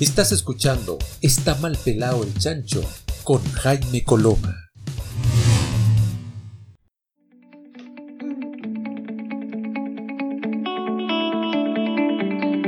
Estás escuchando Está mal pelado el chancho con Jaime Coloma.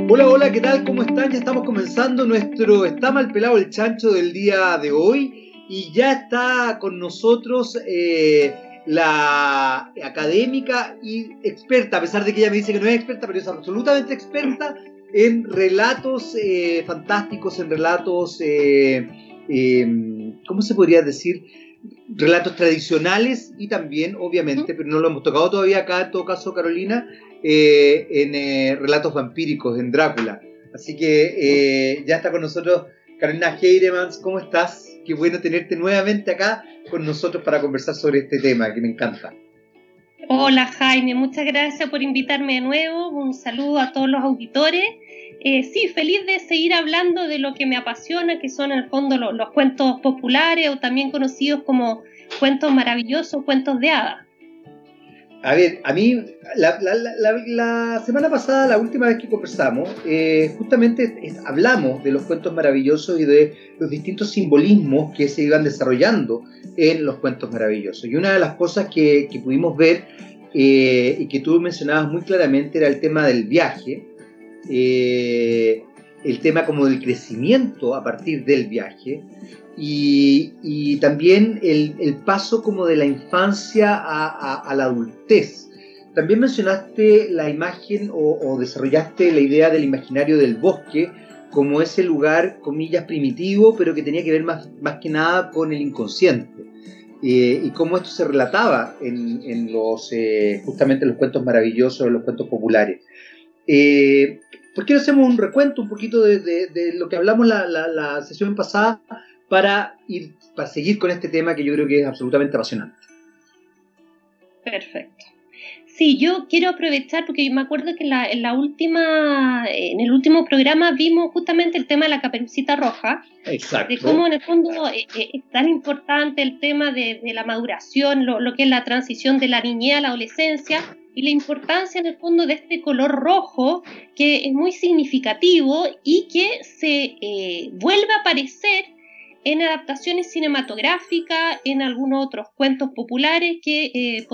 Hola, hola, ¿qué tal? ¿Cómo están? Ya estamos comenzando nuestro Está mal pelado el chancho del día de hoy y ya está con nosotros eh, la académica y experta, a pesar de que ella me dice que no es experta, pero es absolutamente experta en relatos eh, fantásticos, en relatos, eh, em, ¿cómo se podría decir? Relatos tradicionales y también, obviamente, pero no lo hemos tocado todavía acá, en todo caso, Carolina, eh, en relatos vampíricos, en Drácula. Así que ya está con nosotros Carolina Heiremans, ¿cómo estás? Qué bueno tenerte nuevamente acá con nosotros para conversar sobre este tema que me encanta. Hola Jaime, muchas gracias por invitarme de nuevo. Un saludo a todos los auditores. Eh, sí, feliz de seguir hablando de lo que me apasiona, que son en el fondo los, cuentos populares o también conocidos como cuentos maravillosos, cuentos de hadas. A ver, a mí, la, semana pasada, la última vez que conversamos, eh, justamente hablamos de los cuentos maravillosos y de los distintos simbolismos que se iban desarrollando en los cuentos maravillosos. Y una de las cosas que, pudimos ver eh, y que tú mencionabas muy claramente era el tema del viaje, eh, el tema como del crecimiento a partir del viaje y, también el, paso como de la infancia a, la adultez. También mencionaste la imagen o, desarrollaste la idea del imaginario del bosque como ese lugar, comillas, primitivo, pero que tenía que ver más, más que nada con el inconsciente. Eh, y cómo esto se relataba en, los, eh, justamente en los cuentos maravillosos, en los cuentos populares. Eh, ¿Por qué no hacemos un recuento un poquito de, lo que hablamos la, la, sesión pasada para, ir, para seguir con este tema que yo creo que es absolutamente apasionante? Perfecto. Sí, yo quiero aprovechar porque me acuerdo que en la última, en el último programa vimos justamente el tema de la caperucita roja. Exacto. De cómo en el fondo eh, eh, es tan importante el tema de, la maduración, lo, lo, que es la transición de la niñez a la adolescencia y la importancia en el fondo de este color rojo que es muy significativo y que se eh, vuelve a aparecer en adaptaciones cinematográficas, en algunos otros cuentos populares que, eh,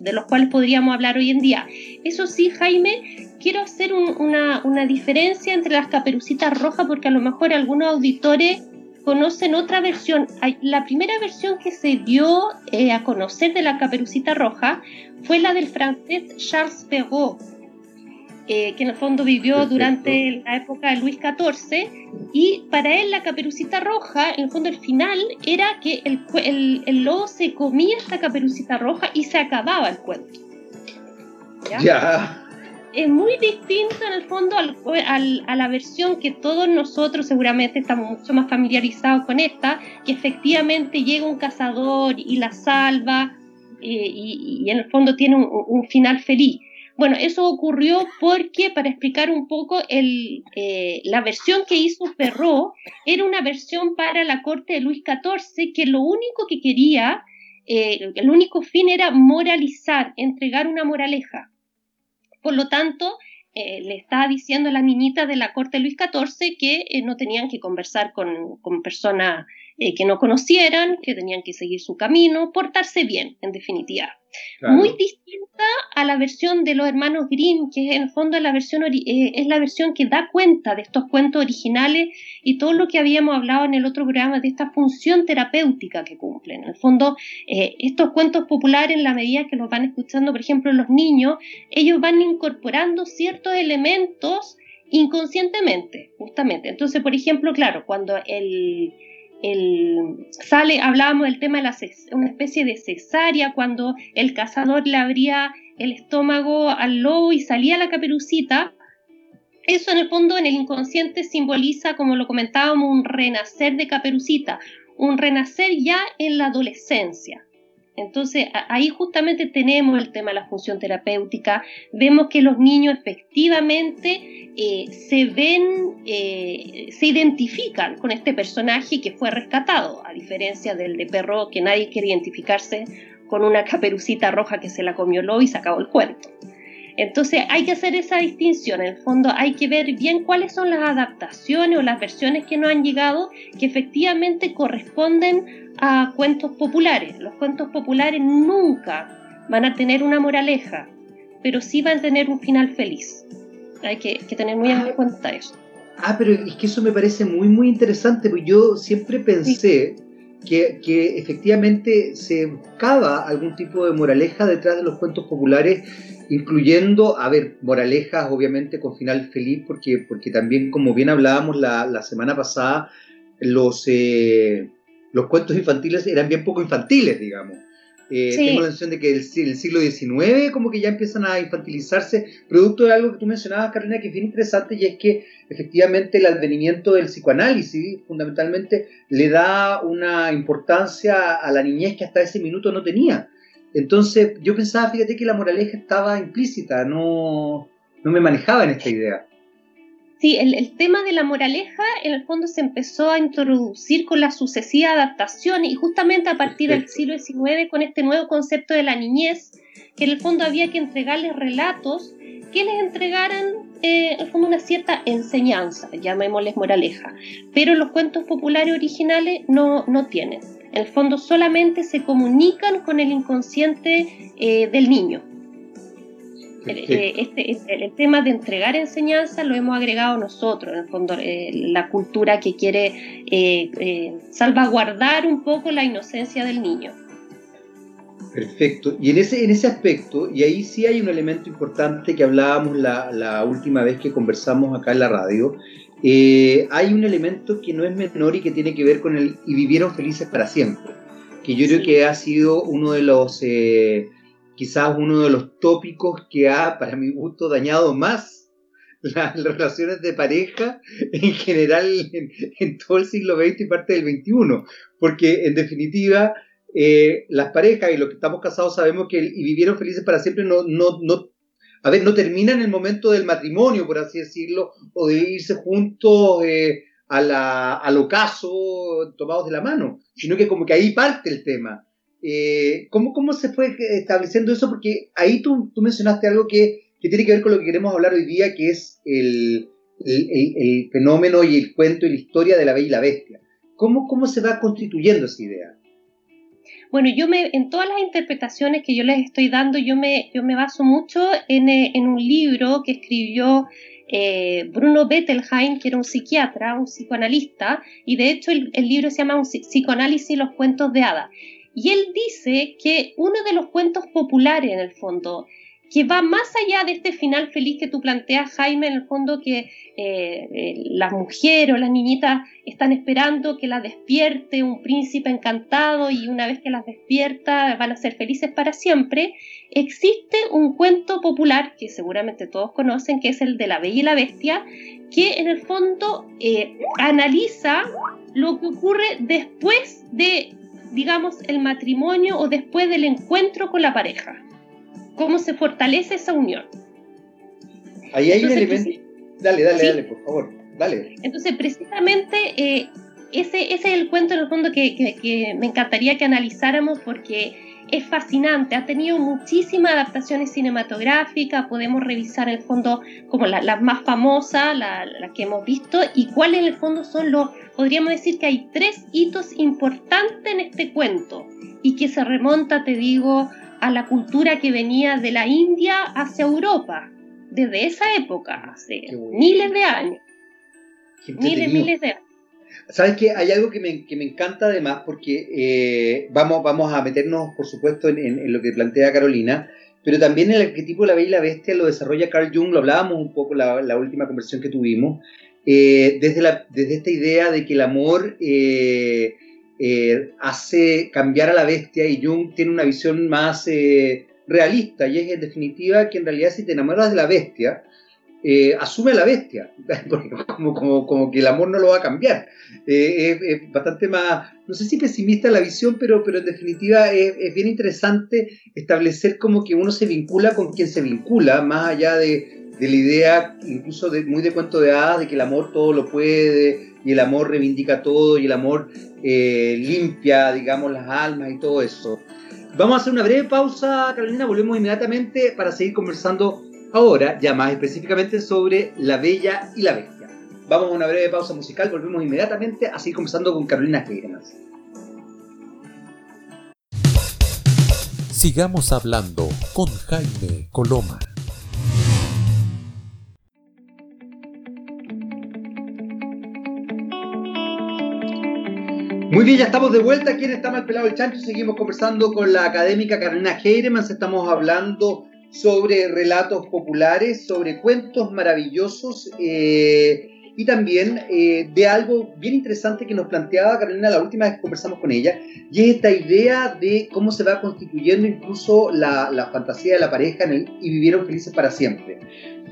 de, los cuales podríamos hablar hoy en día. Eso sí, Jaime, quiero hacer una, una diferencia entre las caperucitas rojas porque a lo mejor algunos auditores conocen otra versión. La primera versión que se dio eh, a conocer de la caperucita roja fue la del francés Charles Perrault, eh, que en el fondo vivió durante la época de Luis XIV, y para él la caperucita roja, en el fondo el final era que el, el, lobo se comía esta caperucita roja y se acababa el cuento. ¿Ya? Es muy distinto en el fondo a la versión que todos nosotros seguramente estamos mucho más familiarizados con esta, que efectivamente llega un cazador y la salva eh, y, en el fondo tiene un, final feliz. Bueno, eso ocurrió porque, para explicar un poco, eh, la versión que hizo Perrault era una versión para la corte de Luis XIV que lo único que quería, eh, el único fin era moralizar, entregar una moraleja. Por lo tanto, eh, le estaba diciendo a las niñitas de la corte Luis XIV que eh, no tenían que conversar con, con personas eh, que no conocieran, que tenían que seguir su camino, portarse bien, en definitiva. Muy distinta a la versión de los hermanos Grimm, que en el fondo es la, versión, eh, es la versión que da cuenta de estos cuentos originales y todo lo que habíamos hablado en el otro programa de esta función terapéutica que cumplen. En el fondo, eh, estos cuentos populares, en la medida que los van escuchando, por ejemplo, los niños, ellos van incorporando ciertos elementos inconscientemente, justamente. Entonces, por ejemplo, claro, cuando el el, sale, hablábamos del tema de la, una especie de cesárea, cuando el cazador le abría el estómago al lobo y salía la caperucita. Eso en el fondo en el inconsciente simboliza, como lo comentábamos, un renacer de caperucita, un renacer ya en la adolescencia. Entonces ahí justamente tenemos el tema de la función terapéutica, vemos que los niños efectivamente eh, se ven, eh, se identifican con este personaje que fue rescatado, a diferencia del de perro que nadie quiere identificarse con una caperucita roja que se la comió lo y se acabó el cuento. Entonces hay que hacer esa distinción, en el fondo hay que ver bien cuáles son las adaptaciones o las versiones que nos han llegado que efectivamente corresponden a cuentos populares. Los cuentos populares nunca van a tener una moraleja, pero sí van a tener un final feliz. Hay que, tener muy en ah. cuenta eso. Ah, pero es que eso me parece muy, muy interesante, porque yo siempre pensé que, efectivamente se buscaba algún tipo de moraleja detrás de los cuentos populares, incluyendo, a ver, moralejas obviamente con final feliz, porque, porque también, como bien hablábamos la, la semana pasada, los, eh, los cuentos infantiles eran bien poco infantiles, digamos. Eh, tengo la sensación de que el, el, siglo XIX como que ya empiezan a infantilizarse, producto de algo que tú mencionabas, Carolina, que es bien interesante, y es que efectivamente el advenimiento del psicoanálisis fundamentalmente le da una importancia a la niñez que hasta ese minuto no tenía. Entonces yo pensaba, fíjate que la moraleja estaba implícita, no, no me manejaba en esta idea. Sí, el, tema de la moraleja en el fondo se empezó a introducir con la sucesiva adaptación y justamente a partir del siglo XIX con este nuevo concepto de la niñez, que en el fondo había que entregarles relatos que les entregaran eh, en el fondo una cierta enseñanza, llamémosles moraleja, pero los cuentos populares originales no, no tienen. En el fondo solamente se comunican con el inconsciente eh, del niño. Eh, este, este, el tema de entregar enseñanza lo hemos agregado nosotros, en el fondo, eh, la cultura que quiere eh, salvaguardar un poco la inocencia del niño. Perfecto. Y en ese, en ese aspecto, y ahí sí hay un elemento importante que hablábamos la, la última vez que conversamos acá en la radio, hay un elemento que no es menor y que tiene que ver con el y vivieron felices para siempre, que yo creo que ha sido uno de los quizás uno de los tópicos que ha, para mi gusto, dañado más las relaciones de pareja en general en, todo el siglo XX y parte del XXI, porque en definitiva eh, las parejas y los que estamos casados sabemos que y vivieron felices para siempre no, no, no, a ver, no termina el momento del matrimonio, por así decirlo, o de irse juntos eh, a la, al ocaso tomados de la mano, sino que como que ahí parte el tema. Eh, ¿cómo, ¿Cómo se fue estableciendo eso? Porque ahí tú, tú mencionaste algo que, que, tiene que ver con lo que queremos hablar hoy día, que es el, el, el, fenómeno y el cuento y la historia de la Bella y la Bestia. ¿Cómo, cómo se va constituyendo esa idea? Bueno, yo me, en todas las interpretaciones que yo les estoy dando, yo me, yo me baso mucho en, eh, en un libro que escribió eh, Bruno Bettelheim, que era un psiquiatra, un psicoanalista, y de hecho el, el libro se llama un Psicoanálisis y los cuentos de hadas. Y él dice que uno de los cuentos populares en el fondo, que va más allá de este final feliz que tú planteas, Jaime, en el fondo que eh, eh, las mujeres o las niñitas están esperando que las despierte un príncipe encantado y una vez que las despierta van a ser felices para siempre, existe un cuento popular que seguramente todos conocen, que es el de la Bella y la Bestia, que en el fondo eh, analiza lo que ocurre después de digamos, el matrimonio o después del encuentro con la pareja. ¿Cómo se fortalece esa unión? Ahí hay un elemento... Dale, dale, dale, por favor, dale. Entonces, precisamente eh, ese, ese, es el cuento en el fondo que, que, me encantaría que analizáramos porque es fascinante, ha tenido muchísimas adaptaciones cinematográficas, podemos revisar en el fondo como las la más famosas, las la que hemos visto, y cuáles en el fondo son los, podríamos decir que hay tres hitos importantes en este cuento y que se remonta, te digo, a la cultura que venía de la India hacia Europa, desde esa época, hace miles de años. Miles, miles de años. Sabes que hay algo que me, que me, encanta además, porque eh, vamos, vamos a meternos, por supuesto, en, en, lo que plantea Carolina, pero también el arquetipo de la bella y la bestia lo desarrolla Carl Jung, lo hablábamos un poco la, la última conversación que tuvimos, eh, desde, la, desde esta idea de que el amor eh, eh, hace cambiar a la bestia y Jung tiene una visión más realista y es en definitiva que en realidad si te enamoras de la bestia, asume a la bestia, como, como, como, que el amor no lo va a cambiar. es, bastante más, no sé si pesimista la visión, pero, pero en definitiva es, es, bien interesante establecer como que uno se vincula con quien se vincula, más allá de, de la idea, incluso de, muy de cuento de hadas, de que el amor todo lo puede y el amor reivindica todo y el amor eh, limpia, digamos, las almas y todo eso. Vamos a hacer una breve pausa, Carolina, volvemos inmediatamente para seguir conversando ahora ya más específicamente sobre La Bella y la Bestia. Vamos a una breve pausa musical, volvemos inmediatamente a seguir conversando con Carolina Heiremas. Sigamos hablando con Jaime Coloma. Muy bien, ya estamos de vuelta aquí en Está Mal Pelado el Chancho. Seguimos conversando con la académica Carolina Heiremas. Estamos hablando sobre relatos populares, sobre cuentos maravillosos eh, y también eh, de algo bien interesante que nos planteaba Carolina la última vez que conversamos con ella, y es esta idea de cómo se va constituyendo incluso la, fantasía de la pareja y vivieron felices para siempre.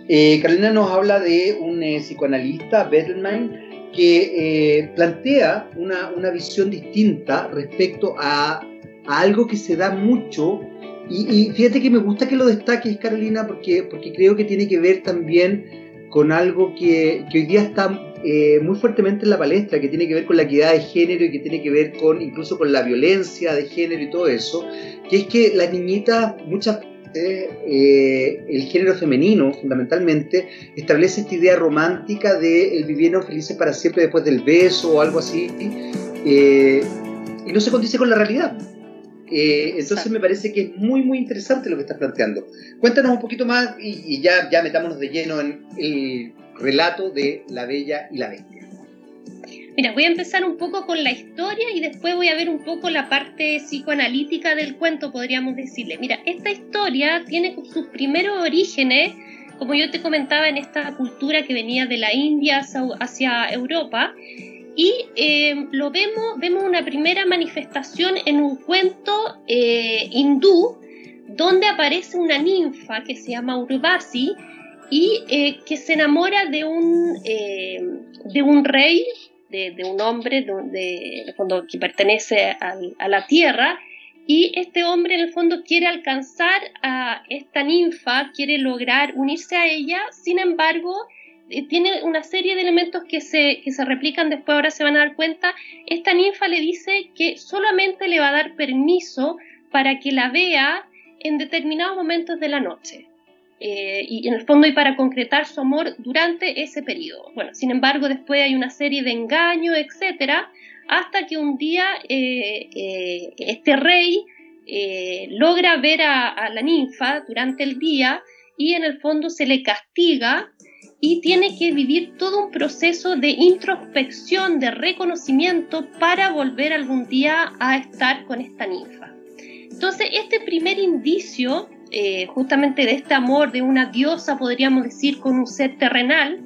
Eh, Carolina nos habla de un psicoanalista, Bettelman, que plantea una, visión distinta respecto a, algo que se da mucho. Y, fíjate que me gusta que lo destaques, Carolina, porque, porque creo que tiene que ver también con algo que, hoy día está eh, muy fuertemente en la palestra, que tiene que ver con la equidad de género y que tiene que ver con incluso con la violencia de género y todo eso, que es que las niñitas muchas eh, el género femenino, fundamentalmente, establece esta idea romántica de el vivieron felices para siempre después del beso o algo así, eh, y no se condice con la realidad. Eh, entonces me parece que es muy, muy interesante lo que estás planteando. Cuéntanos un poquito más y, y ya, ya metámonos de lleno en el relato de La Bella y la Bestia. Mira, voy a empezar un poco con la historia y después voy a ver un poco la parte psicoanalítica del cuento, podríamos decirle. Mira, esta historia tiene sus primeros orígenes, como yo te comentaba, en esta cultura que venía de la India hacia, Europa. Y eh, lo vemos, vemos una primera manifestación en un cuento eh, hindú, donde aparece una ninfa que se llama Urvasi y eh, que se enamora de un, de un rey de, un hombre de, fondo, que pertenece a la tierra. Y este hombre en el fondo quiere alcanzar a esta ninfa, quiere lograr unirse a ella, sin embargo tiene una serie de elementos que se, que se replican después, ahora se van a dar cuenta, esta ninfa le dice que solamente le va a dar permiso para que la vea en determinados momentos de la noche. Eh, y en el fondo y para concretar su amor durante ese periodo. Bueno, sin embargo, después hay una serie de engaños, etcétera, hasta que un día eh, eh, este rey logra ver a, la ninfa durante el día y en el fondo se le castiga y tiene que vivir todo un proceso de introspección, de reconocimiento para volver algún día a estar con esta ninfa. Entonces, este primer indicio eh, justamente de este amor de una diosa, podríamos decir, con un ser terrenal,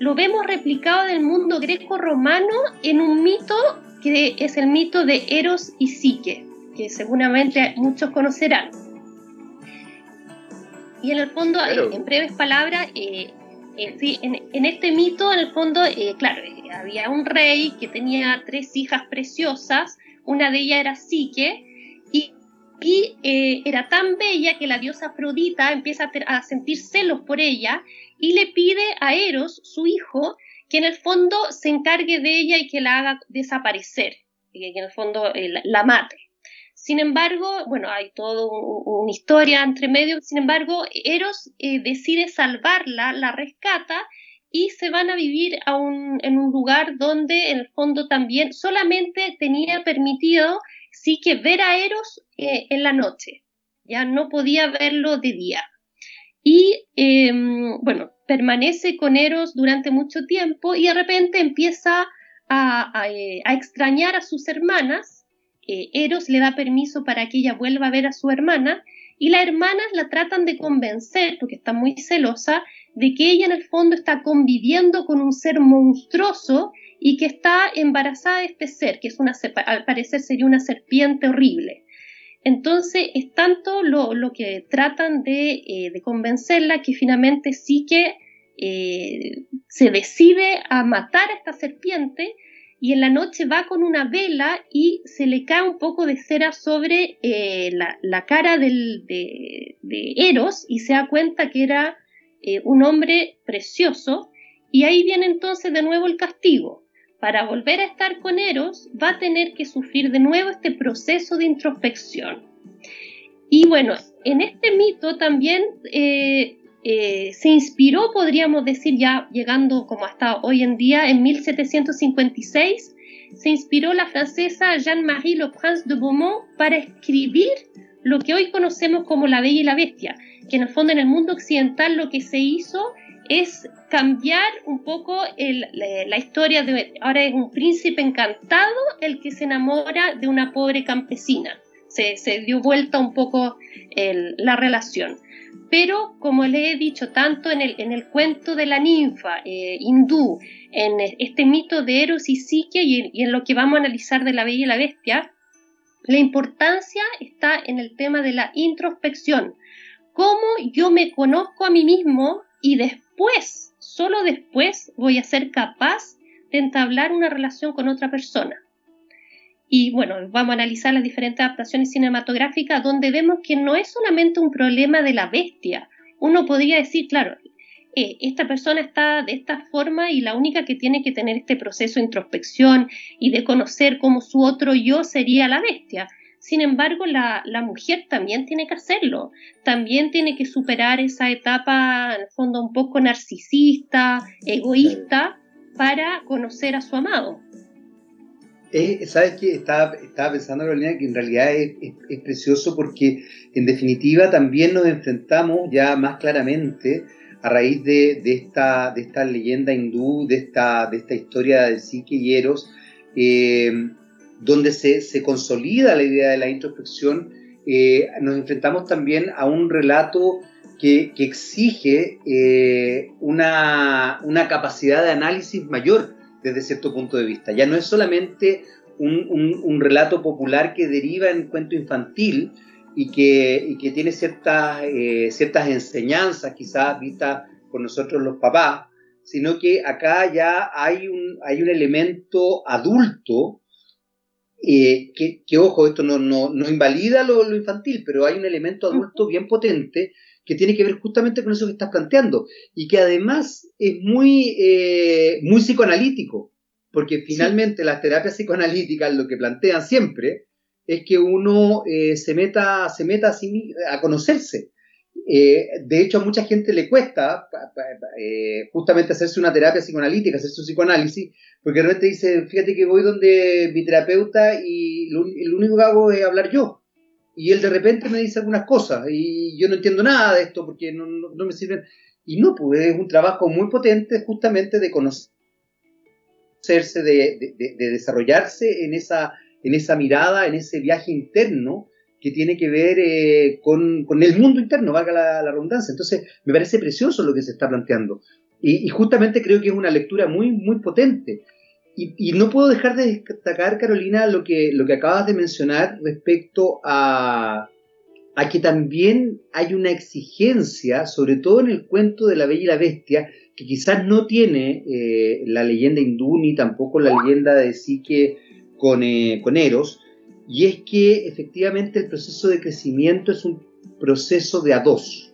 lo vemos replicado del mundo greco-romano en un mito que es el mito de Eros y Psique, que seguramente muchos conocerán. Y en el fondo, en breves palabras, eh, en, este mito, en el fondo, claro, había un rey que tenía tres hijas preciosas, una de ellas era Psique, y eh, era tan bella que la diosa Afrodita empieza a, sentir celos por ella y le pide a Eros, su hijo, que en el fondo se encargue de ella y que la haga desaparecer, que en el fondo eh, la, mate. Sin embargo, bueno, hay toda una historia entre medio, sin embargo, Eros eh, decide salvarla, la rescata y se van a vivir en un lugar donde en el fondo también solamente tenía permitido sí que ver a Eros eh, en la noche, ya no podía verlo de día. Y em, bueno, permanece con Eros durante mucho tiempo y de repente empieza a, eh, extrañar a sus hermanas. Eh, Eros le da permiso para que ella vuelva a ver a su hermana y las hermanas la tratan de convencer, porque está muy celosa, de que ella en el fondo está conviviendo con un ser monstruoso y que está embarazada de este ser, que es una, al parecer sería una serpiente horrible. Entonces es tanto lo, que tratan eh, de, convencerla que finalmente sí que eh, se decide a matar a esta serpiente y en la noche va con una vela y se le cae un poco de cera sobre eh, la, cara de, Eros y se da cuenta que era un hombre precioso y ahí viene entonces de nuevo el castigo para volver a estar con Eros, va a tener que sufrir de nuevo este proceso de introspección. Y bueno, en este mito también eh, eh, se inspiró, podríamos decir, ya llegando como hasta hoy en día, en 1756, se inspiró la francesa Jeanne-Marie Le Prince de Beaumont para escribir lo que hoy conocemos como La Bella y la Bestia, que en el fondo en el mundo occidental lo que se hizo es cambiar un poco la, historia de ahora es un príncipe encantado el que se enamora de una pobre campesina. Se, dio vuelta un poco la relación. Pero, como le he dicho, tanto en el, en el cuento de la ninfa eh, hindú, en este mito de Eros y Psique y, y en lo que vamos a analizar de la Bella y la Bestia, la importancia está en el tema de la introspección. Cómo yo me conozco a mí mismo y después, solo después, voy a ser capaz de entablar una relación con otra persona. Y bueno, vamos a analizar las diferentes adaptaciones cinematográficas donde vemos que no es solamente un problema de la bestia. Uno podría decir, claro, eh, esta persona está de esta forma y la única que tiene que tener este proceso de introspección y de conocer cómo su otro yo sería la bestia. Sin embargo, la, mujer también tiene que hacerlo, también tiene que superar esa etapa, en el fondo, un poco narcisista, egoísta, para conocer a su amado. ¿Sabes qué? Estaba, estaba pensando, Carolina, que en realidad es, precioso porque, en definitiva, también nos enfrentamos ya más claramente a raíz de, esta, de esta leyenda hindú, de esta, de esta historia de Psique y Eros, eh, donde se, consolida la idea de la introspección, eh, nos enfrentamos también a un relato que, exige eh, una, capacidad de análisis mayor desde cierto punto de vista. Ya no es solamente un relato popular que deriva en cuento infantil, y que, que tiene ciertas, eh, ciertas enseñanzas quizás vistas por nosotros los papás, sino que acá ya hay un, hay un elemento adulto eh, que, que, ojo, esto no, no, no invalida lo, infantil, pero hay un elemento adulto bien potente que tiene que ver justamente con eso que estás planteando y que además es muy, eh, muy psicoanalítico, porque finalmente las terapias psicoanalíticas lo que plantean siempre es que uno eh, se meta, se meta a, a conocerse. Eh, de hecho, a mucha gente le cuesta eh, justamente hacerse una terapia psicoanalítica, hacerse un psicoanálisis, porque de repente dice, fíjate que voy donde mi terapeuta y lo, único que hago es hablar yo. Y él de repente me dice algunas cosas y yo no entiendo nada de esto porque no, me sirven. Y no, pues es un trabajo muy potente justamente de conocerse, de desarrollarse en esa, en esa mirada, en ese viaje interno que tiene que ver eh, con, el mundo interno, valga la, redundancia. Entonces, me parece precioso lo que se está planteando. Y, justamente creo que es una lectura muy, muy potente. Y, no puedo dejar de destacar, Carolina, lo que, lo que acabas de mencionar respecto a, a que también hay una exigencia, sobre todo en el cuento de la Bella y la Bestia, que quizás no tiene eh, la leyenda hindú ni tampoco la leyenda de Psique eh, con, Eros, y es que efectivamente el proceso de crecimiento es un proceso de a dos,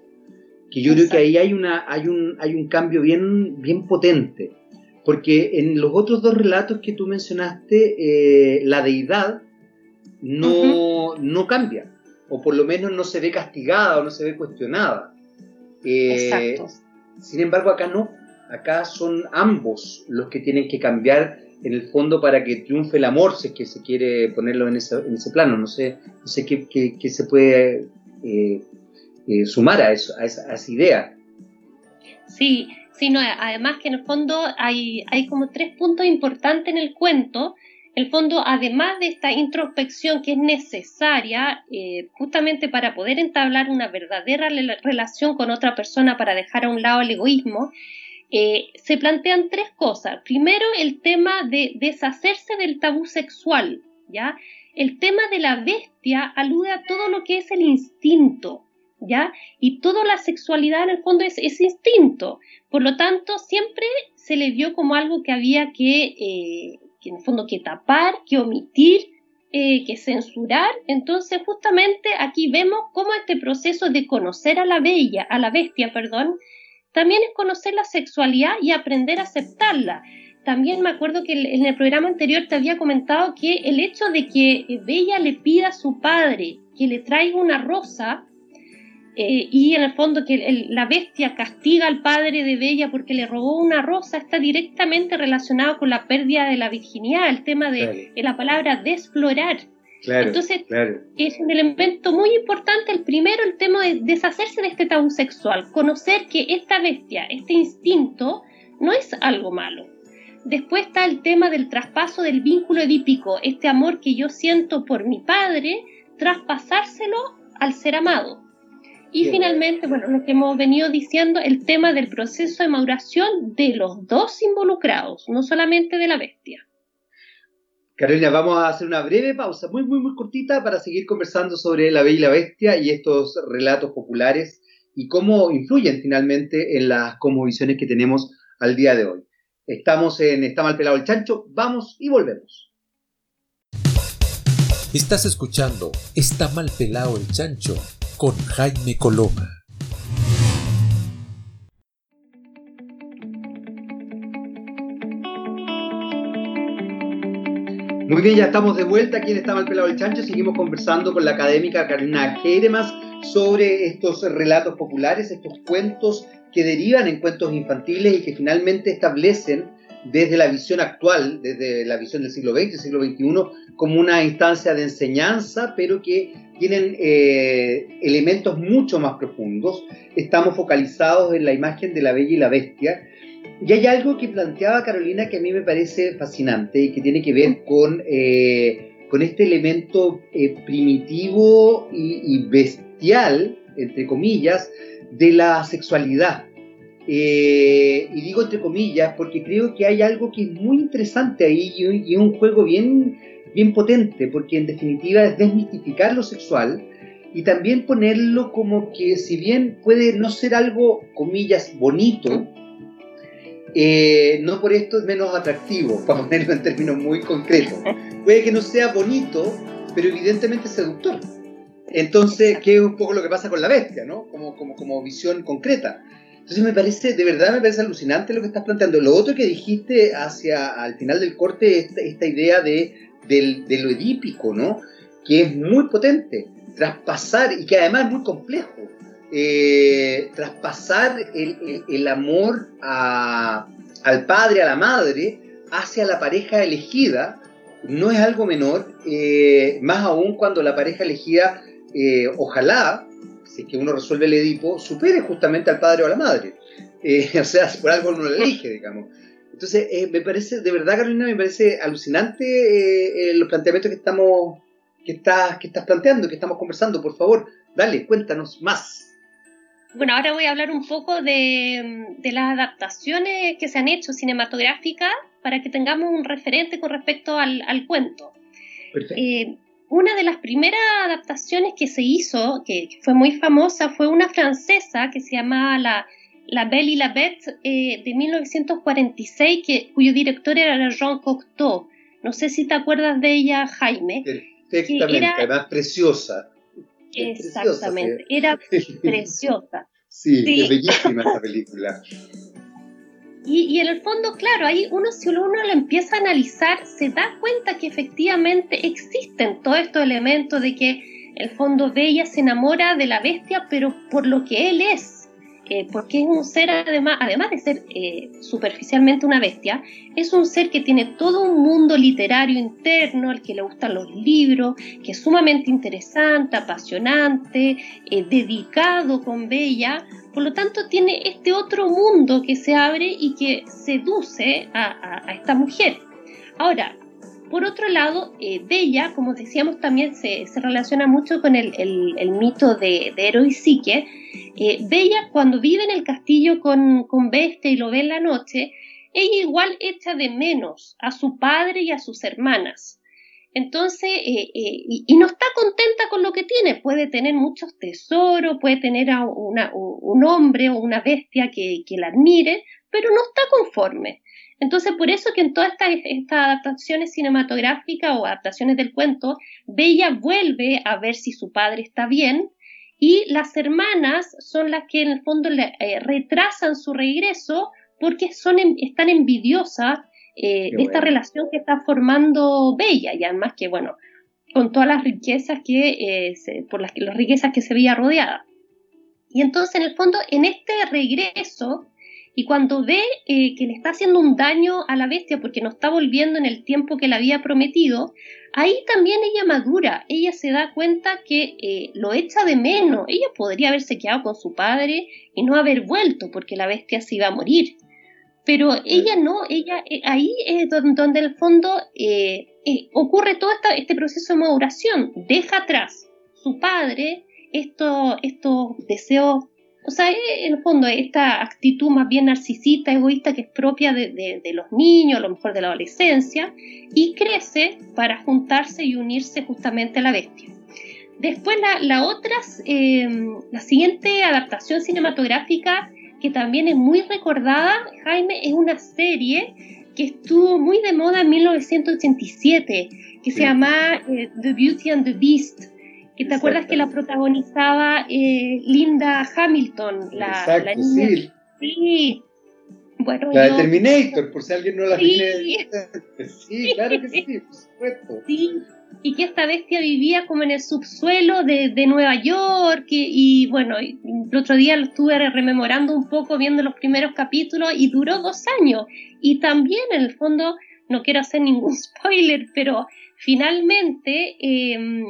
que yo creo que ahí hay, una, hay, un, hay un cambio bien, bien potente, porque en los otros dos relatos que tú mencionaste, eh, la deidad no, no cambia, o por lo menos no se ve castigada o no se ve cuestionada. Eh, sin embargo, acá no, acá son ambos los que tienen que cambiar en el fondo para que triunfe el amor, si es que se quiere ponerlo en ese, en ese plano. No sé, no sé qué, qué, se puede eh, eh, sumar a, eso, a, esa, idea. Sí, sí, no, además que en el fondo hay, hay como tres puntos importantes en el cuento. En el fondo, además de esta introspección que es necesaria eh, justamente para poder entablar una verdadera relación con otra persona, para dejar a un lado el egoísmo, eh, se plantean tres cosas. Primero, el tema de deshacerse del tabú sexual, ¿ya? El tema de la bestia alude a todo lo que es el instinto, ¿ya? Y toda la sexualidad en el fondo es, instinto. Por lo tanto, siempre se le vio como algo que había que, eh, en el fondo, que tapar, que omitir, eh, que censurar. Entonces, justamente aquí vemos cómo este proceso de conocer a la bella, a la bestia, perdón, también es conocer la sexualidad y aprender a aceptarla. También me acuerdo que en el programa anterior te había comentado que el hecho de que Bella le pida a su padre que le traiga una rosa, eh, y en el fondo que la bestia castiga al padre de Bella porque le robó una rosa, está directamente relacionado con la pérdida de la virginidad, el tema de, la palabra desflorar. Entonces, es un elemento muy importante. El primero, el tema de deshacerse de este tabú sexual, conocer que esta bestia, este instinto, no es algo malo. Después está el tema del traspaso del vínculo edípico, este amor que yo siento por mi padre, traspasárselo al ser amado. Y finalmente, bueno, lo que hemos venido diciendo, el tema del proceso de maduración de los dos involucrados, no solamente de la bestia. Carolina, vamos a hacer una breve pausa, muy, muy, muy cortita, para seguir conversando sobre la Bella y la Bestia y estos relatos populares y cómo influyen finalmente en las cosmovisiones que tenemos al día de hoy. Estamos en Está mal pelado el chancho, vamos y volvemos. Estás escuchando Está mal pelado el chancho con Jaime Coloma. Muy bien, ya estamos de vuelta aquí en Está mal pelado el chancho. Seguimos conversando con la académica Carolina Heidemas sobre estos relatos populares, estos cuentos que derivan en cuentos infantiles y que finalmente establecen desde la visión actual, desde la visión del siglo XX, siglo XXI, como una instancia de enseñanza, pero que tienen eh, elementos mucho más profundos. Estamos focalizados en la imagen de la bella y la bestia. Y hay algo que planteaba Carolina que a mí me parece fascinante y que tiene que ver con, eh, con este elemento eh, primitivo y bestial, entre comillas, de la sexualidad. Eh, y digo entre comillas porque creo que hay algo que es muy interesante ahí y, es un juego bien, bien potente, porque en definitiva es desmistificar lo sexual y también ponerlo como que si bien puede no ser algo, comillas, bonito, eh, no por esto es menos atractivo, para ponerlo en términos muy concretos. Puede que no sea bonito, pero evidentemente seductor. Entonces, ¿qué es un poco lo que pasa con la bestia, ¿no? Como, como, como visión concreta. Entonces me parece, de verdad me parece alucinante lo que estás planteando. Lo otro que dijiste hacia al final del corte, esta idea de, lo edípico, ¿no? Que es muy potente. Traspasar, y que además es muy complejo, eh, traspasar el, amor al padre, a la madre, hacia la pareja elegida, no es algo menor, eh, más aún cuando la pareja elegida eh, ojalá, si que uno resuelve el Edipo, supere justamente al padre o a la madre. O sea, por algo uno lo elige, digamos. Entonces, eh, me parece, de verdad, Carolina, me parece alucinante los planteamientos que estamos, que estás, que estás planteando, que estamos conversando. Por favor, dale, cuéntanos más. Bueno, ahora voy a hablar un poco de, las adaptaciones que se han hecho cinematográficas para que tengamos un referente con respecto al, cuento. Perfecto una de las primeras adaptaciones que se hizo, que, fue muy famosa, fue una francesa que se llamaba La, la Belle y la Bête eh, de 1946, que, cuyo director era Jean Cocteau. No sé si te acuerdas de ella, Jaime. Perfectamente, era, además preciosa. Exactamente, era preciosa. Sí, sí, es bellísima esta película. Y, en el fondo, claro, ahí uno, si uno lo empieza a analizar, se da cuenta que efectivamente existen todos estos elementos de que el fondo Bella se enamora de la bestia, pero por lo que él es, eh, porque es un ser, además, además de ser eh, superficialmente una bestia, es un ser que tiene todo un mundo literario interno, al que le gustan los libros, que es sumamente interesante, apasionante, eh, dedicado con Bella, por lo tanto, tiene este otro mundo que se abre y que seduce a, esta mujer. Ahora, por otro lado, eh, Bella, como decíamos, también se, relaciona mucho con el, mito de, de y Psique. Eh, Bella, cuando vive en el castillo con, con Bestia y lo ve en la noche, ella igual echa de menos a su padre y a sus hermanas. Entonces, eh, eh, y, no está contenta con lo que tiene, puede tener muchos tesoros, puede tener a un hombre o una bestia que, la admire, pero no está conforme. Entonces, por eso que en todas estas, adaptaciones cinematográficas o adaptaciones del cuento, Bella vuelve a ver si su padre está bien y las hermanas son las que en el fondo le, eh, retrasan su regreso porque son, están envidiosas eh, de esta relación que está formando Bella, y además que, bueno, con todas las riquezas que, eh, por las, las riquezas que se veía rodeada. Y entonces, en el fondo, en este regreso, y cuando ve eh, que le está haciendo un daño a la bestia porque no está volviendo en el tiempo que le había prometido, ahí también ella madura, ella se da cuenta que eh, lo echa de menos, ella podría haberse quedado con su padre y no haber vuelto porque la bestia se iba a morir. Pero ella no, ella eh, ahí es donde, en el fondo ocurre todo este proceso de maduración, deja atrás su padre, estos deseos o sea, en el fondo, esta actitud más bien narcisista, egoísta, que es propia de, los niños, a lo mejor de la adolescencia, y crece para juntarse y unirse justamente a la bestia. Después, la, otra, em, la siguiente adaptación cinematográfica, que también es muy recordada, Jaime, es una serie que estuvo muy de moda en 1987, que se llama eh, The Beauty and the Beast te acuerdas que la protagonizaba eh, Linda Hamilton, la, Exacto, Sí. sí. Bueno, la de Terminator, por si alguien no la tiene. Sí, claro que sí, por supuesto. Sí, y que esta bestia vivía como en el subsuelo de, de Nueva York, y, bueno, el otro día lo estuve rememorando un poco viendo los primeros capítulos y duró dos años. Y también, en el fondo, no quiero hacer ningún spoiler, pero finalmente eh,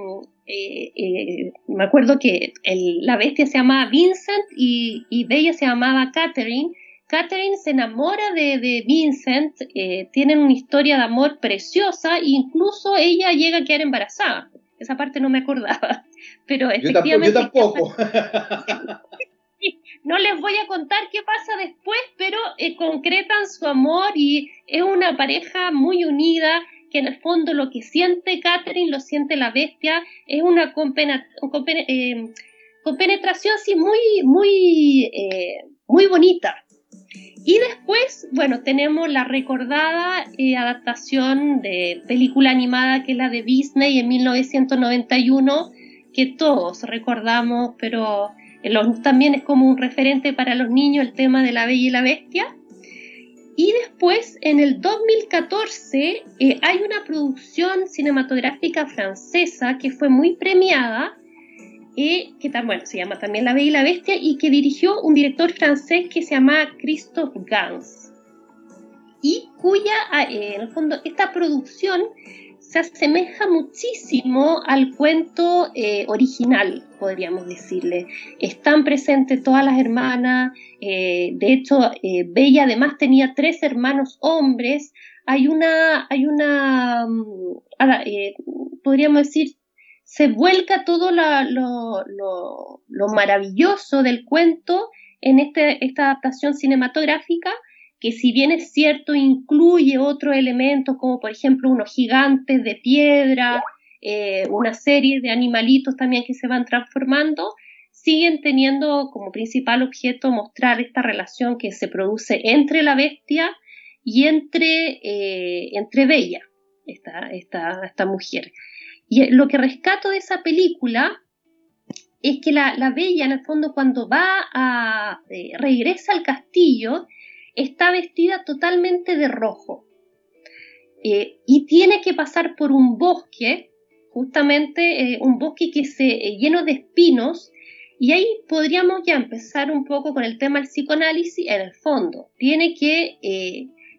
eh, eh, me acuerdo que la bestia se llamaba Vincent y, y Bella se llamaba Catherine. Catherine se enamora de, Vincent, eh, tienen una historia de amor preciosa e incluso ella llega a quedar embarazada. Esa parte no me acordaba, pero efectivamente... Yo tampoco. no les voy a contar qué pasa después, pero concretan su amor y es una pareja muy unida que en el fondo lo que siente Catherine lo siente la bestia, es una eh, compenetración así muy, muy, eh, muy bonita. Y después, bueno, tenemos la recordada eh, adaptación de película animada que es la de Disney en 1991, que todos recordamos, pero también es como un referente para los niños el tema de la Bella y la Bestia. Y después, en el 2014, eh, hay una producción cinematográfica francesa que fue muy premiada, eh, que bueno, se llama también La Bella y la Bestia, y que dirigió un director francés que se llama Christophe Gans. Y cuya, eh, en el fondo, esta producción se asemeja muchísimo al cuento eh, original, podríamos decirle. Están presentes todas las hermanas, eh, de hecho, eh, Bella además tenía tres hermanos hombres. Hay una, hay una, mm, podríamos decir, se vuelca todo lo, lo, maravilloso del cuento en este, esta adaptación cinematográfica que si bien es cierto incluye otros elementos como por ejemplo unos gigantes de piedra, eh, una serie de animalitos también que se van transformando, siguen teniendo como principal objeto mostrar esta relación que se produce entre la bestia y entre, eh, entre Bella, esta, esta, esta, mujer. Y lo que rescato de esa película es que la, la Bella, en el fondo, cuando va a, eh, regresa al castillo, está vestida totalmente de rojo eh, y tiene que pasar por un bosque, justamente eh, un bosque que se eh, lleno de espinos y ahí podríamos ya empezar un poco con el tema del psicoanálisis en el fondo. Tiene que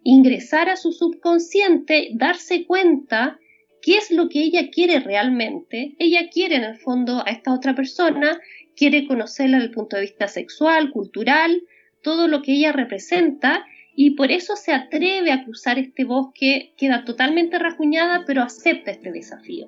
ingresar a su subconsciente, darse cuenta qué es lo que ella quiere realmente. Ella quiere en el fondo a esta otra persona, quiere conocerla desde el punto de vista sexual, cultural, todo lo que ella representa y por eso se atreve a cruzar este bosque, queda totalmente rajuñada, pero acepta este desafío.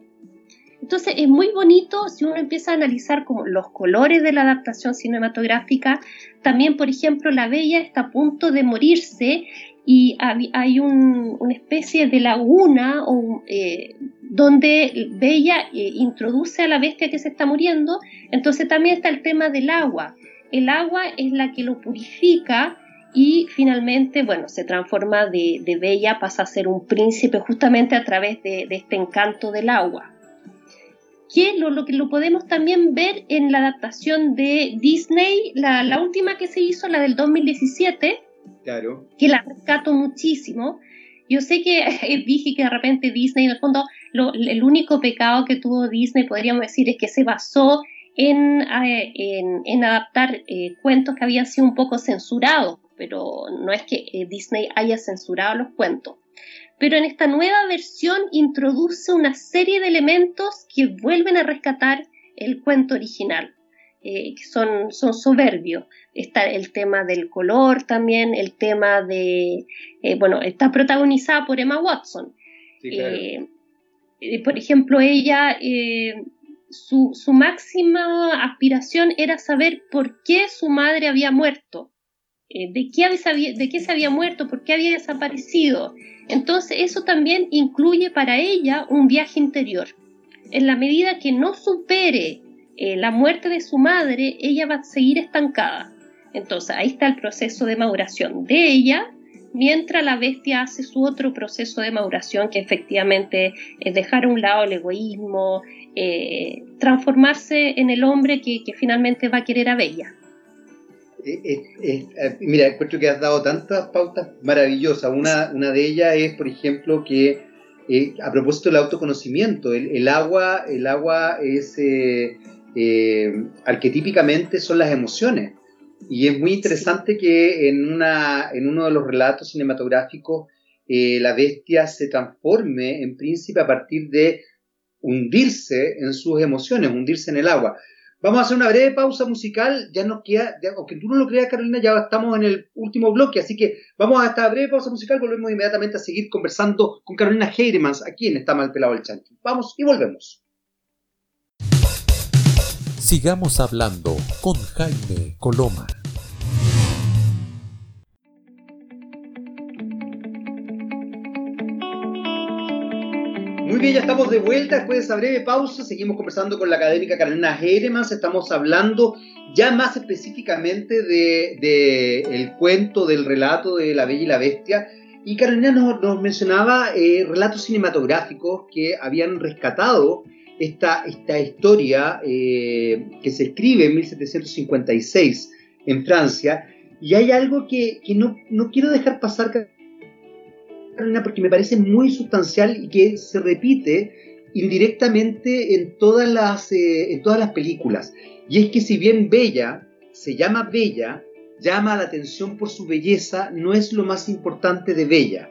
Entonces es muy bonito si uno empieza a analizar como los colores de la adaptación cinematográfica. También, por ejemplo, la Bella está a punto de morirse y hay una especie de laguna eh, donde Bella eh, introduce a la bestia que se está muriendo. Entonces también está el tema del agua el agua es la que lo purifica y finalmente, bueno, se transforma de, bella, pasa a ser un príncipe justamente a través de, este encanto del agua. Que lo, lo, que lo podemos también ver en la adaptación de Disney, la, última que se hizo, la del 2017, claro. que la rescato muchísimo. Yo sé que dije que de repente Disney, en el fondo, el único pecado que tuvo Disney, podríamos decir, es que se basó en, en, adaptar cuentos que habían sido un poco censurados, pero no es que Disney haya censurado los cuentos. Pero en esta nueva versión introduce una serie de elementos que vuelven a rescatar el cuento original. que son, son soberbios. Está el tema del color también, el tema de, bueno, está protagonizada por Emma Watson. Eh, eh, por ejemplo, ella, eh, su, máxima aspiración era saber por qué su madre había muerto, había, de qué se había muerto, por qué había desaparecido. Entonces, eso también incluye para ella un viaje interior. En la medida que no supere la muerte de su madre, ella va a seguir estancada. Entonces, ahí está el proceso de maduración de ella mientras la bestia hace su otro proceso de maduración, que efectivamente es dejar a un lado el egoísmo, eh, transformarse en el hombre que, finalmente va a querer a Bella. Eh, eh, mira, encuentro que has dado tantas pautas maravillosas. Una, de ellas es, por ejemplo, que a propósito del autoconocimiento, el, agua, el agua es arquetípicamente son las emociones. Y es muy interesante que en, una, en uno de los relatos cinematográficos eh, la bestia se transforme en príncipe a partir de hundirse en sus emociones, hundirse en el agua. Vamos a hacer una breve pausa musical, ya no queda, aunque tú no lo creas Carolina, ya estamos en el último bloque, así que vamos a esta breve pausa musical, volvemos inmediatamente a seguir conversando con Carolina Heiremans aquí en Está Mal Pelado el Chancho. Vamos y volvemos. Sigamos hablando con Jaime Coloma. Muy bien, ya estamos de vuelta después de esa breve pausa. Seguimos conversando con la académica Carolina Jeremans. Estamos hablando ya más específicamente del de, el cuento, del relato de La Bella y la Bestia. Y Carolina nos, mencionaba eh, relatos cinematográficos que habían rescatado esta, esta historia eh, que se escribe en 1756 en Francia. Y hay algo que, no, no, quiero dejar pasar, porque me parece muy sustancial y que se repite indirectamente en todas las, eh, en todas las películas. Y es que si bien Bella se llama Bella, llama la atención por su belleza, no es lo más importante de Bella.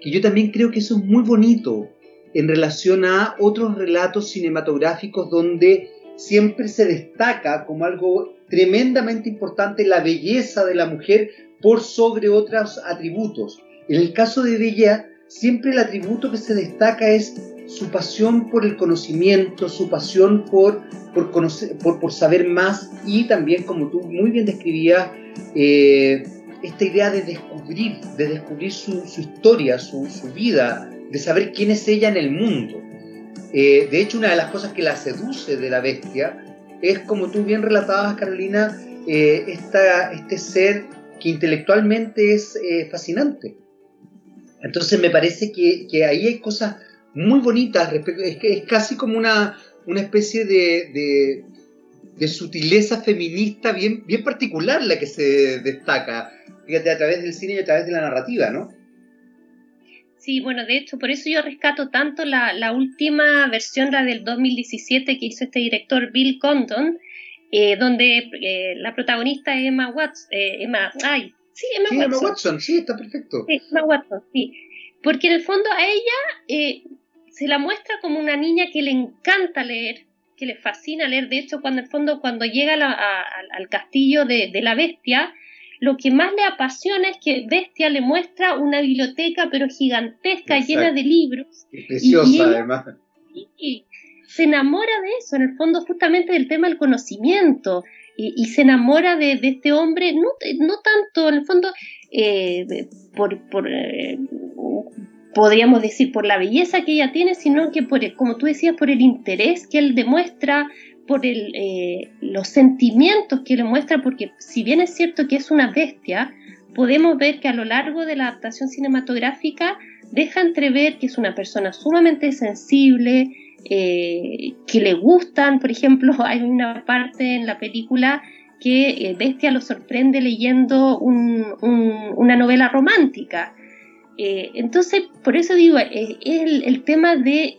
Que yo también creo que eso es muy bonito en relación a otros relatos cinematográficos donde siempre se destaca como algo tremendamente importante la belleza de la mujer por sobre otros atributos. En el caso de Bella, siempre el atributo que se destaca es su pasión por el conocimiento, su pasión por, por, conocer, saber más y también, como tú muy bien describías, eh, esta idea de descubrir, de descubrir su, historia, su, vida, de saber quién es ella en el mundo. Eh, de hecho, una de las cosas que la seduce de la bestia es, como tú bien relatabas, Carolina, eh, este ser que intelectualmente es eh, fascinante. Entonces me parece que, ahí hay cosas muy bonitas, es, es casi como una, una especie de, de, sutileza feminista bien, bien particular la que se destaca, fíjate, a través del cine y a través de la narrativa, ¿no? Sí, bueno, de hecho, por eso yo rescato tanto la, última versión, la del 2017 que hizo este director Bill Condon, eh, donde eh, la protagonista es Emma Watson. Eh, Emma, ay, sí, Emma sí, Watson. Emma Watson, sí, está perfecto. Sí, Emma Watson, sí. Porque en el fondo a ella se la muestra como una niña que le encanta leer, que le fascina leer. De hecho, cuando en el fondo, cuando llega al castillo de, de la bestia, lo que más le apasiona es que Bestia le muestra una biblioteca pero gigantesca, llena de libros. preciosa además. Y, se enamora de eso, en el fondo justamente del tema del conocimiento, y, se enamora de, este hombre, no, no tanto en el fondo eh, por, eh, podríamos decir por la belleza que ella tiene, sino que por, como tú decías, por el interés que él demuestra por el, eh, los sentimientos que le muestra, porque si bien es cierto que es una bestia, podemos ver que a lo largo de la adaptación cinematográfica deja entrever que es una persona sumamente sensible, eh, que le gustan, por ejemplo, hay una parte en la película que eh, Bestia lo sorprende leyendo una novela romántica. entonces, por eso digo, es el, el, tema de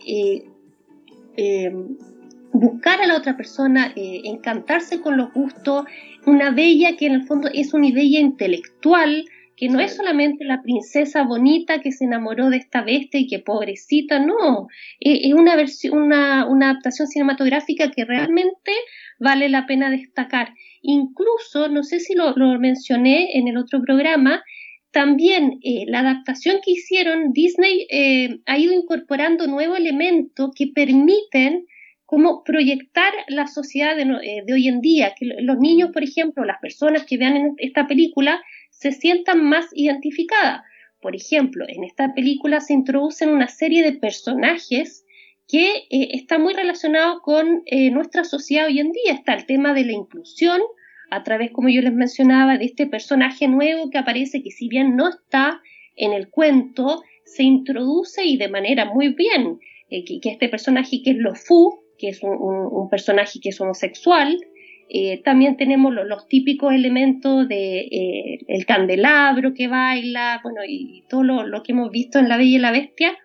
buscar a la otra persona, eh, encantarse con los gustos, una bella que en el fondo es una bella intelectual, que no es solamente la princesa bonita que se enamoró de esta bestia y que pobrecita, no, es una, versión, una, adaptación cinematográfica que realmente vale la pena destacar. Incluso, no sé si lo, mencioné en el otro programa, también eh, la adaptación que hicieron, Disney eh, ha ido incorporando nuevos elementos que permiten como proyectar la sociedad de, eh, de, hoy en día, que los niños, por ejemplo, las personas que vean esta película, se sientan más identificadas. Por ejemplo, en esta película se introducen una serie de personajes que eh, están muy relacionados con eh, nuestra sociedad hoy en día. Está el tema de la inclusión, a través, como yo les mencionaba, de este personaje nuevo que aparece, que si bien no está en el cuento, se introduce y de manera muy bien, eh, que, este personaje que es Lofu, que es un personaje que es homosexual, eh, también tenemos los, típicos elementos de eh, el candelabro que baila, bueno, y todo lo, que hemos visto en La Bella y la Bestia,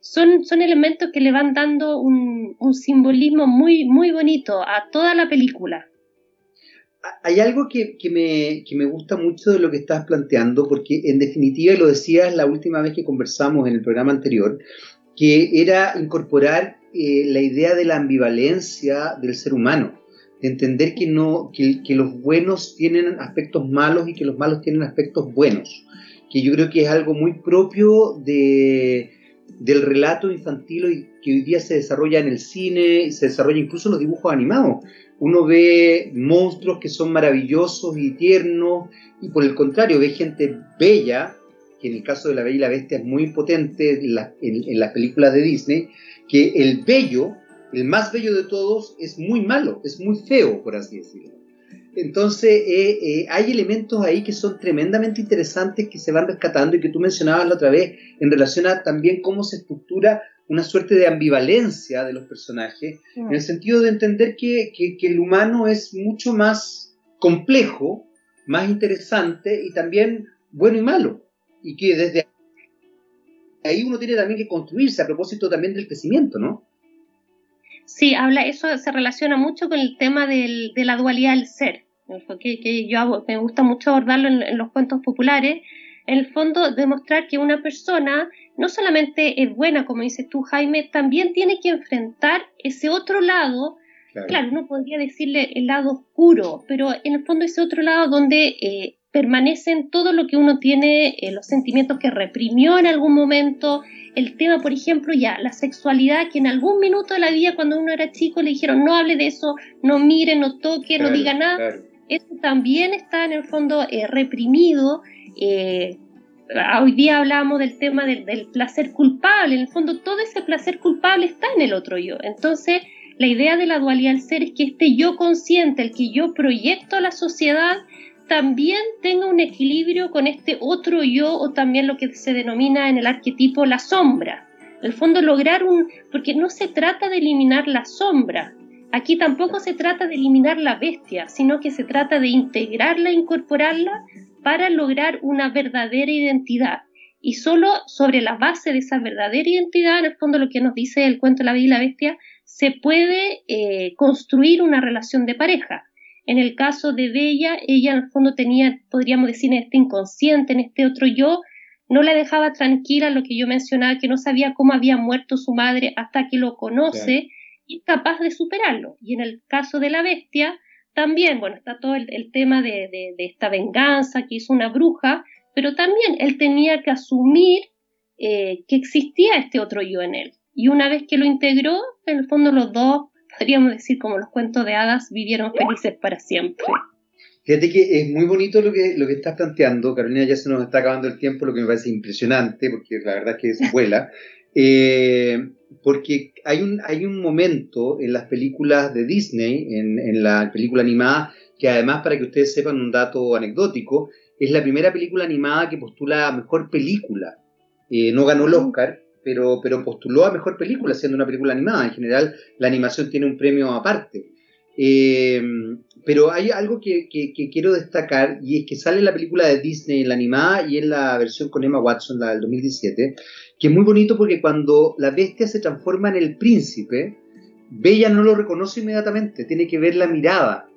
son, son elementos que le van dando un, simbolismo muy, muy bonito a toda la película. Hay algo que, me, me, gusta mucho de lo que estás planteando, porque en definitiva, y lo decías la última vez que conversamos en el programa anterior, que era incorporar eh, la idea de la ambivalencia del ser humano entender que, no, que, los buenos tienen aspectos malos y que los malos tienen aspectos buenos, que yo creo que es algo muy propio de, del relato infantil que hoy día se desarrolla en el cine y se desarrolla incluso en los dibujos animados. Uno ve monstruos que son maravillosos y tiernos y por el contrario ve gente bella, que en el caso de La Bella y la Bestia es muy potente en, en las películas de Disney, que el bello el más bello de todos es muy malo, es muy feo, por así decirlo. Entonces, eh, eh, hay elementos ahí que son tremendamente interesantes que se van rescatando y que tú mencionabas la otra vez en relación a también cómo se estructura una suerte de ambivalencia de los personajes, en el sentido de entender que, el humano es mucho más complejo, más interesante y también bueno y malo. Y que desde ahí uno tiene también que construirse a propósito también del crecimiento, ¿no? Sí, habla, eso se relaciona mucho con el tema del, de la dualidad del ser, que, que yo me gusta mucho abordarlo en, los cuentos populares. En el fondo, demostrar que una persona no solamente es buena, como dices tú, Jaime, también tiene que enfrentar ese otro lado. Claro, no podría decirle el lado oscuro, pero en el fondo ese otro lado donde eh, permanecen todo lo que uno tiene, eh, los sentimientos que reprimió en algún momento, el tema, por ejemplo, ya, la sexualidad, que en algún minuto de la vida, cuando uno era chico, le dijeron, no hable de eso, no mire, no toque, no diga nada. Eso también está en el fondo eh, reprimido. Eh, hoy día hablamos del tema del, del, placer culpable. En el fondo, todo ese placer culpable está en el otro yo. Entonces, la idea de la dualidad del ser es que este yo consciente, el que yo proyecto a la sociedad, también tenga un equilibrio con este otro yo o también lo que se denomina en el arquetipo la sombra. En el fondo lograr un, porque no se trata de eliminar la sombra, aquí tampoco se trata de eliminar la bestia, sino que se trata de integrarla, incorporarla para lograr una verdadera identidad. Y solo sobre la base de esa verdadera identidad, en el fondo lo que nos dice el cuento de la vida y la bestia, se puede eh, construir una relación de pareja. En el caso de Bella, ella en el fondo tenía, podríamos decir, en este inconsciente, en este otro yo, no la dejaba tranquila lo que yo mencionaba, que no sabía cómo había muerto su madre hasta que lo conoce y es capaz de superarlo. Y en el caso de la bestia, también, bueno, está todo el, tema de, esta venganza que hizo una bruja, pero también él tenía que asumir eh, que existía este otro yo en él. Y una vez que lo integró, en el fondo los dos podríamos decir como los cuentos de hadas, vivieron felices para siempre. Fíjate que es muy bonito lo que, lo que estás planteando, Carolina, ya se nos está acabando el tiempo, lo que me parece impresionante, porque la verdad es que es vuela, eh, porque hay un, hay un momento en las películas de Disney, en, en la película animada, que además para que ustedes sepan un dato anecdótico, es la primera película animada que postula mejor película. Eh, no ganó el Oscar, pero, pero postuló a mejor película, siendo una película animada. En general, la animación tiene un premio aparte. Eh, pero hay algo que, quiero destacar y es que sale la película de Disney en la animada y en la versión con Emma Watson, la del 2017, que es muy bonito porque cuando la bestia se transforma en el príncipe, Bella no lo reconoce inmediatamente, tiene que ver la mirada.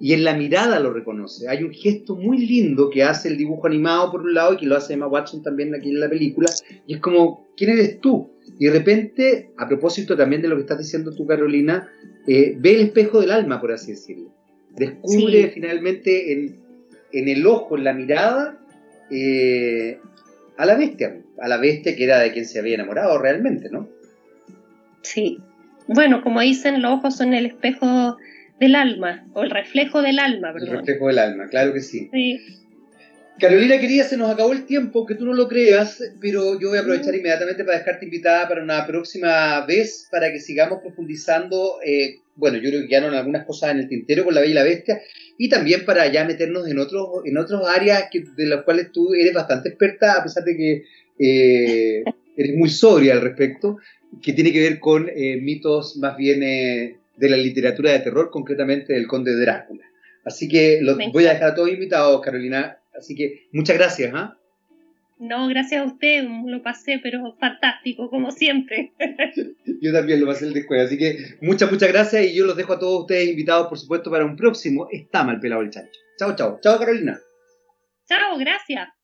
Y en la mirada lo reconoce. Hay un gesto muy lindo que hace el dibujo animado por un lado y que lo hace Emma Watson también aquí en la película. Y es como, ¿quién eres tú? Y de repente, a propósito también de lo que estás diciendo tú, Carolina, eh, ve el espejo del alma, por así decirlo. Descubre finalmente en, en, el ojo, en la mirada, eh, a la bestia, a la bestia que era de quien se había enamorado realmente, ¿no? Sí. Bueno, como dicen, los ojos son el espejo del alma, o el reflejo del alma, ¿verdad? El reflejo del alma, claro que sí. sí. Carolina querida, se nos acabó el tiempo, que tú no lo creas, pero yo voy a aprovechar inmediatamente para dejarte invitada para una próxima vez, para que sigamos profundizando, eh, bueno, yo creo que quedaron algunas cosas en el tintero con la Bella y la Bestia, y también para ya meternos en otros en otros áreas que, de las cuales tú eres bastante experta, a pesar de que eh, eres muy sobria al respecto, que tiene que ver con eh, mitos más bien de la literatura de terror, concretamente del Conde de Drácula. Así que los voy a dejar a todos invitados, Carolina, Así que muchas gracias. ¿ah? No, gracias a usted, lo pasé, pero fantástico, como siempre. yo también lo pasé el después, así que muchas, muchas gracias y yo los dejo a todos ustedes invitados, por supuesto, para un próximo Está mal pelado el chancho. Chao, chao. Chao, Carolina. Chao, gracias.